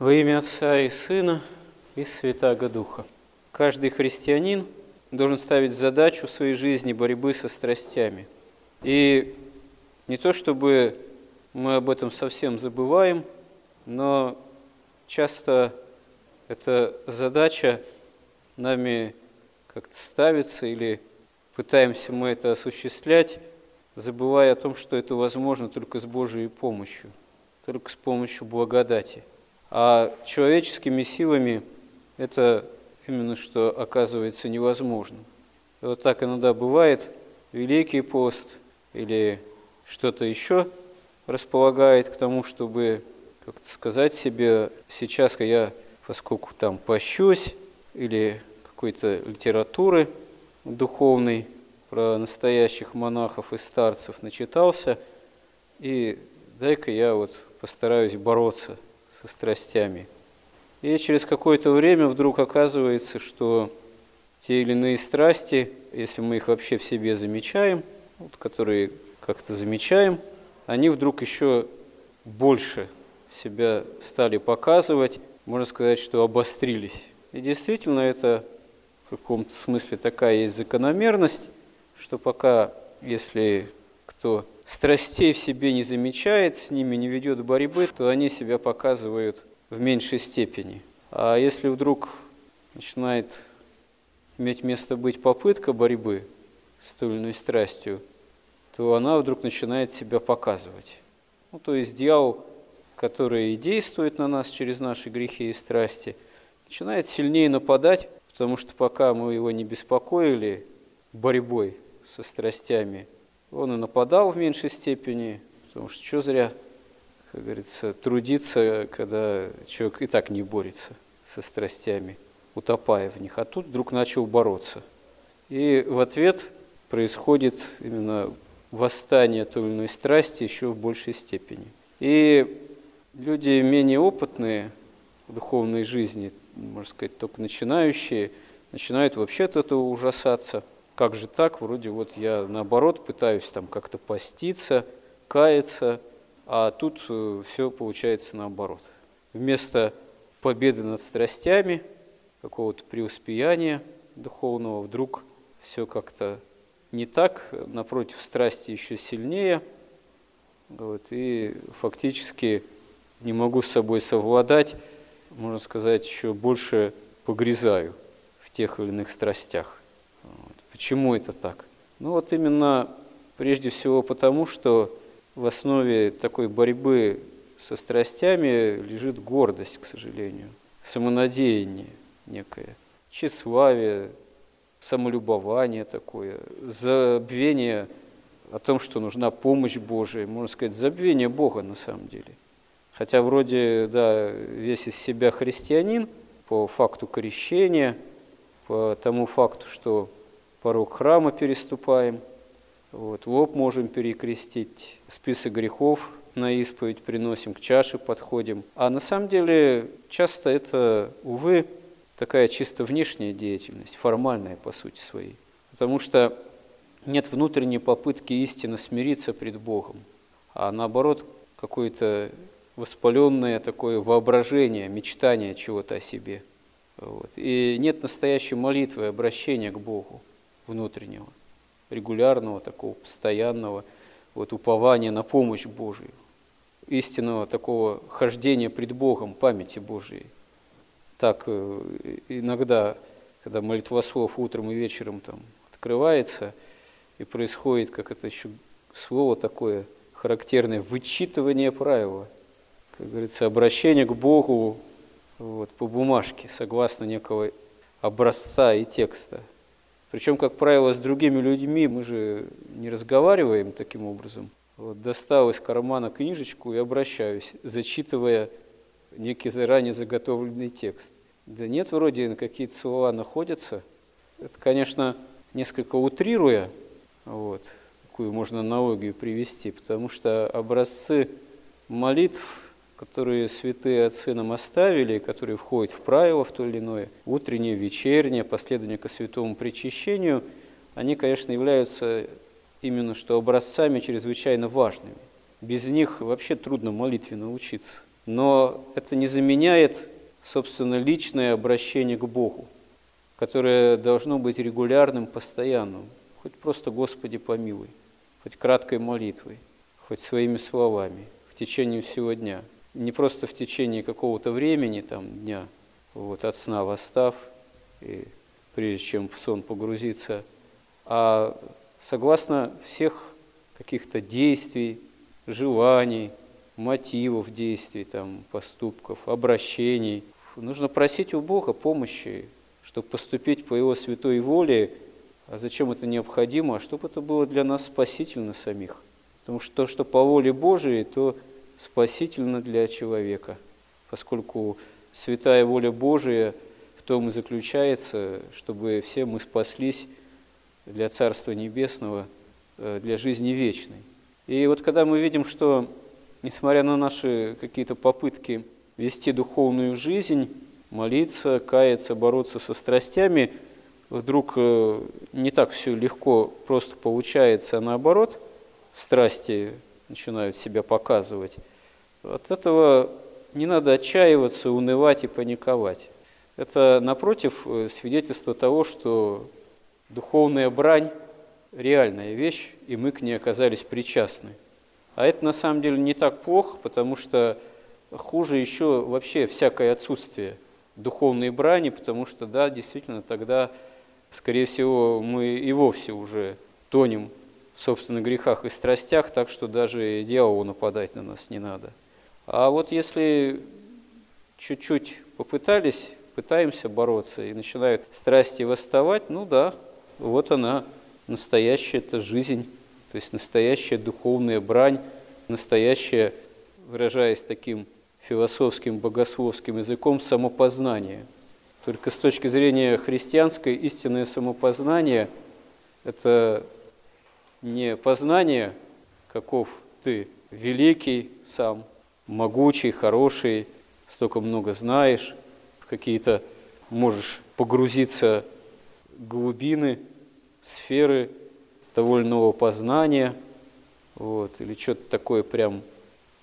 Во имя Отца и Сына и Святаго Духа. Каждый христианин должен ставить задачу в своей жизни борьбы со страстями. И не то чтобы мы об этом совсем забываем, но часто эта задача нами как-то ставится или пытаемся мы это осуществлять, забывая о том, что это возможно только с Божьей помощью, только с помощью благодати. А человеческими силами это именно что оказывается невозможным. И вот так иногда бывает, Великий пост или что-то еще располагает к тому, чтобы как-то сказать себе, сейчас я, поскольку там пощусь, или какой-то литературы духовной про настоящих монахов и старцев начитался, и дай-ка я вот постараюсь бороться – со страстями. И через какое-то время вдруг оказывается, что те или иные страсти, если мы их вообще в себе замечаем, вот, которые как-то замечаем, они вдруг еще больше себя стали показывать, можно сказать, что обострились. И действительно это в каком-то смысле такая есть закономерность, что пока, если кто страстей в себе не замечает, с ними не ведет борьбы, то они себя показывают в меньшей степени. А если вдруг начинает иметь место быть попытка борьбы с той или иной страстью, то она вдруг начинает себя показывать. Ну, то есть дьявол, который и действует на нас через наши грехи и страсти, начинает сильнее нападать, потому что пока мы его не беспокоили борьбой со страстями – он и нападал в меньшей степени, потому что что зря, как говорится, трудиться, когда человек и так не борется со страстями, утопая в них, а тут вдруг начал бороться. И в ответ происходит именно восстание той или иной страсти еще в большей степени. И люди менее опытные в духовной жизни, можно сказать, только начинающие, начинают вообще от этого ужасаться – как же так, вроде вот я наоборот пытаюсь там как-то поститься, каяться, а тут э, все получается наоборот. Вместо победы над страстями, какого-то преуспеяния духовного, вдруг все как-то не так, напротив, страсти еще сильнее, вот, и фактически не могу с собой совладать, можно сказать, еще больше погрязаю в тех или иных страстях. Почему это так? Ну вот именно прежде всего потому, что в основе такой борьбы со страстями лежит гордость, к сожалению, самонадеяние некое, тщеславие, самолюбование такое, забвение о том, что нужна помощь Божия, можно сказать, забвение Бога на самом деле. Хотя вроде, да, весь из себя христианин по факту крещения, по тому факту, что порог храма переступаем, вот, лоб можем перекрестить, список грехов на исповедь приносим, к чаше подходим. А на самом деле часто это, увы, такая чисто внешняя деятельность, формальная по сути своей. Потому что нет внутренней попытки истинно смириться пред Богом, а наоборот какое-то воспаленное такое воображение, мечтание чего-то о себе. Вот. И нет настоящей молитвы, обращения к Богу внутреннего, регулярного, такого постоянного вот, упования на помощь Божию, истинного такого хождения пред Богом, памяти Божией. Так э, иногда, когда молитвослов утром и вечером там открывается, и происходит, как это еще слово такое характерное, вычитывание правила, как говорится, обращение к Богу вот, по бумажке, согласно некого образца и текста. Причем, как правило, с другими людьми мы же не разговариваем таким образом. Вот, достал из кармана книжечку и обращаюсь, зачитывая некий заранее заготовленный текст. Да нет, вроде какие-то слова находятся. Это, конечно, несколько утрируя, вот, такую можно аналогию привести, потому что образцы молитв которые святые отцы нам оставили, которые входят в правила в то или иное, утреннее, вечернее, последование ко святому причащению, они, конечно, являются именно что образцами чрезвычайно важными. Без них вообще трудно молитве научиться. Но это не заменяет, собственно, личное обращение к Богу, которое должно быть регулярным, постоянным. Хоть просто «Господи, помилуй», хоть краткой молитвой, хоть своими словами в течение всего дня. Не просто в течение какого-то времени, там, дня, вот, от сна восстав, и прежде чем в сон погрузиться, а согласно всех каких-то действий, желаний, мотивов действий, там, поступков, обращений. Нужно просить у Бога помощи, чтобы поступить по Его святой воле. А зачем это необходимо? А чтобы это было для нас спасительно самих. Потому что то, что по воле Божией, то спасительно для человека, поскольку святая воля Божия в том и заключается, чтобы все мы спаслись для Царства Небесного, э, для жизни вечной. И вот когда мы видим, что несмотря на наши какие-то попытки вести духовную жизнь, молиться, каяться, бороться со страстями, вдруг э, не так все легко просто получается, а наоборот, страсти начинают себя показывать. От этого не надо отчаиваться, унывать и паниковать. Это, напротив, э, свидетельство того, что духовная брань – реальная вещь, и мы к ней оказались причастны. А это на самом деле не так плохо, потому что хуже еще вообще всякое отсутствие духовной брани, потому что, да, действительно, тогда, скорее всего, мы и вовсе уже тонем в собственных грехах и страстях, так что даже дьяволу нападать на нас не надо. А вот если чуть-чуть попытались, пытаемся бороться и начинают страсти восставать, ну да, вот она, настоящая это жизнь то есть настоящая духовная брань, настоящее, выражаясь таким философским, богословским языком, самопознание. Только с точки зрения христианской истинное самопознание – это не познание, каков ты, великий сам, могучий, хороший, столько много знаешь, в какие-то можешь погрузиться глубины, сферы довольного познания, вот, или что-то такое прям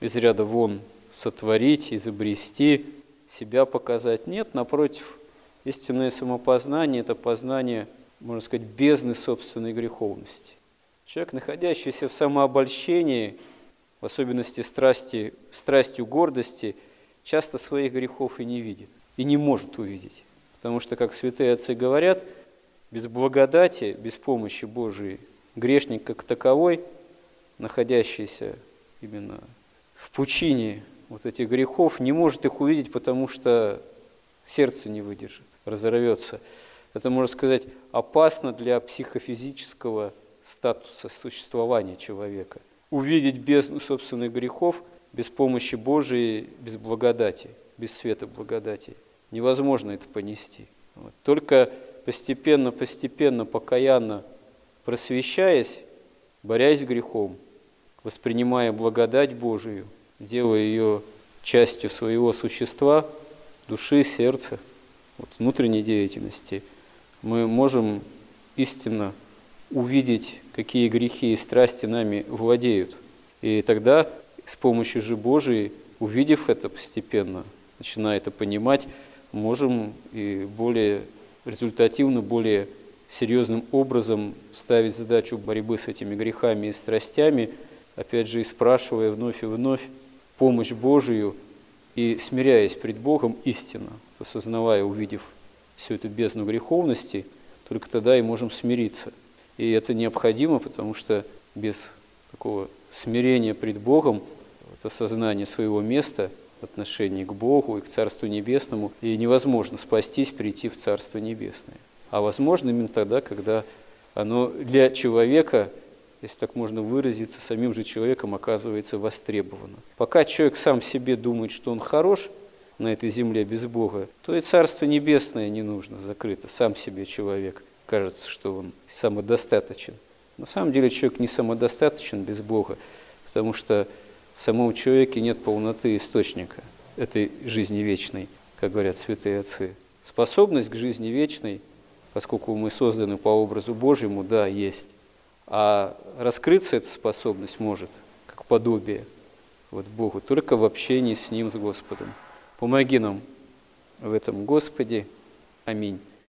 из ряда вон сотворить, изобрести, себя показать. Нет, напротив, истинное самопознание – это познание, можно сказать, бездны собственной греховности. Человек, находящийся в самообольщении, в особенности страсти, страстью гордости, часто своих грехов и не видит, и не может увидеть. Потому что, как святые отцы говорят, без благодати, без помощи Божией грешник как таковой, находящийся именно в пучине вот этих грехов, не может их увидеть, потому что сердце не выдержит, разорвется. Это, можно сказать, опасно для психофизического статуса существования человека. Увидеть бездну собственных грехов без помощи Божией, без благодати, без света благодати. Невозможно это понести. Вот. Только постепенно, постепенно, покаянно просвещаясь, борясь с грехом, воспринимая благодать Божию, делая ее частью своего существа, души, сердца, вот, внутренней деятельности, мы можем истинно увидеть, какие грехи и страсти нами владеют. И тогда с помощью же Божией, увидев это постепенно, начиная это понимать, можем и более результативно, более серьезным образом ставить задачу борьбы с этими грехами и страстями, опять же, и спрашивая вновь и вновь помощь Божию и смиряясь пред Богом истинно, осознавая, увидев всю эту бездну греховности, только тогда и можем смириться. И это необходимо, потому что без такого смирения пред Богом, это осознание своего места в отношении к Богу и к Царству Небесному, и невозможно спастись, прийти в Царство Небесное а возможно именно тогда, когда оно для человека, если так можно выразиться, самим же человеком оказывается востребовано. Пока человек сам себе думает, что он хорош на этой земле без Бога, то и Царство Небесное не нужно, закрыто. Сам себе человек кажется, что он самодостаточен. На самом деле человек не самодостаточен без Бога, потому что в самом человеке нет полноты источника этой жизни вечной, как говорят святые отцы. Способность к жизни вечной – поскольку мы созданы по образу Божьему, да, есть. А раскрыться эта способность может, как подобие, вот Богу, только в общении с Ним, с Господом. Помоги нам в этом, Господи. Аминь.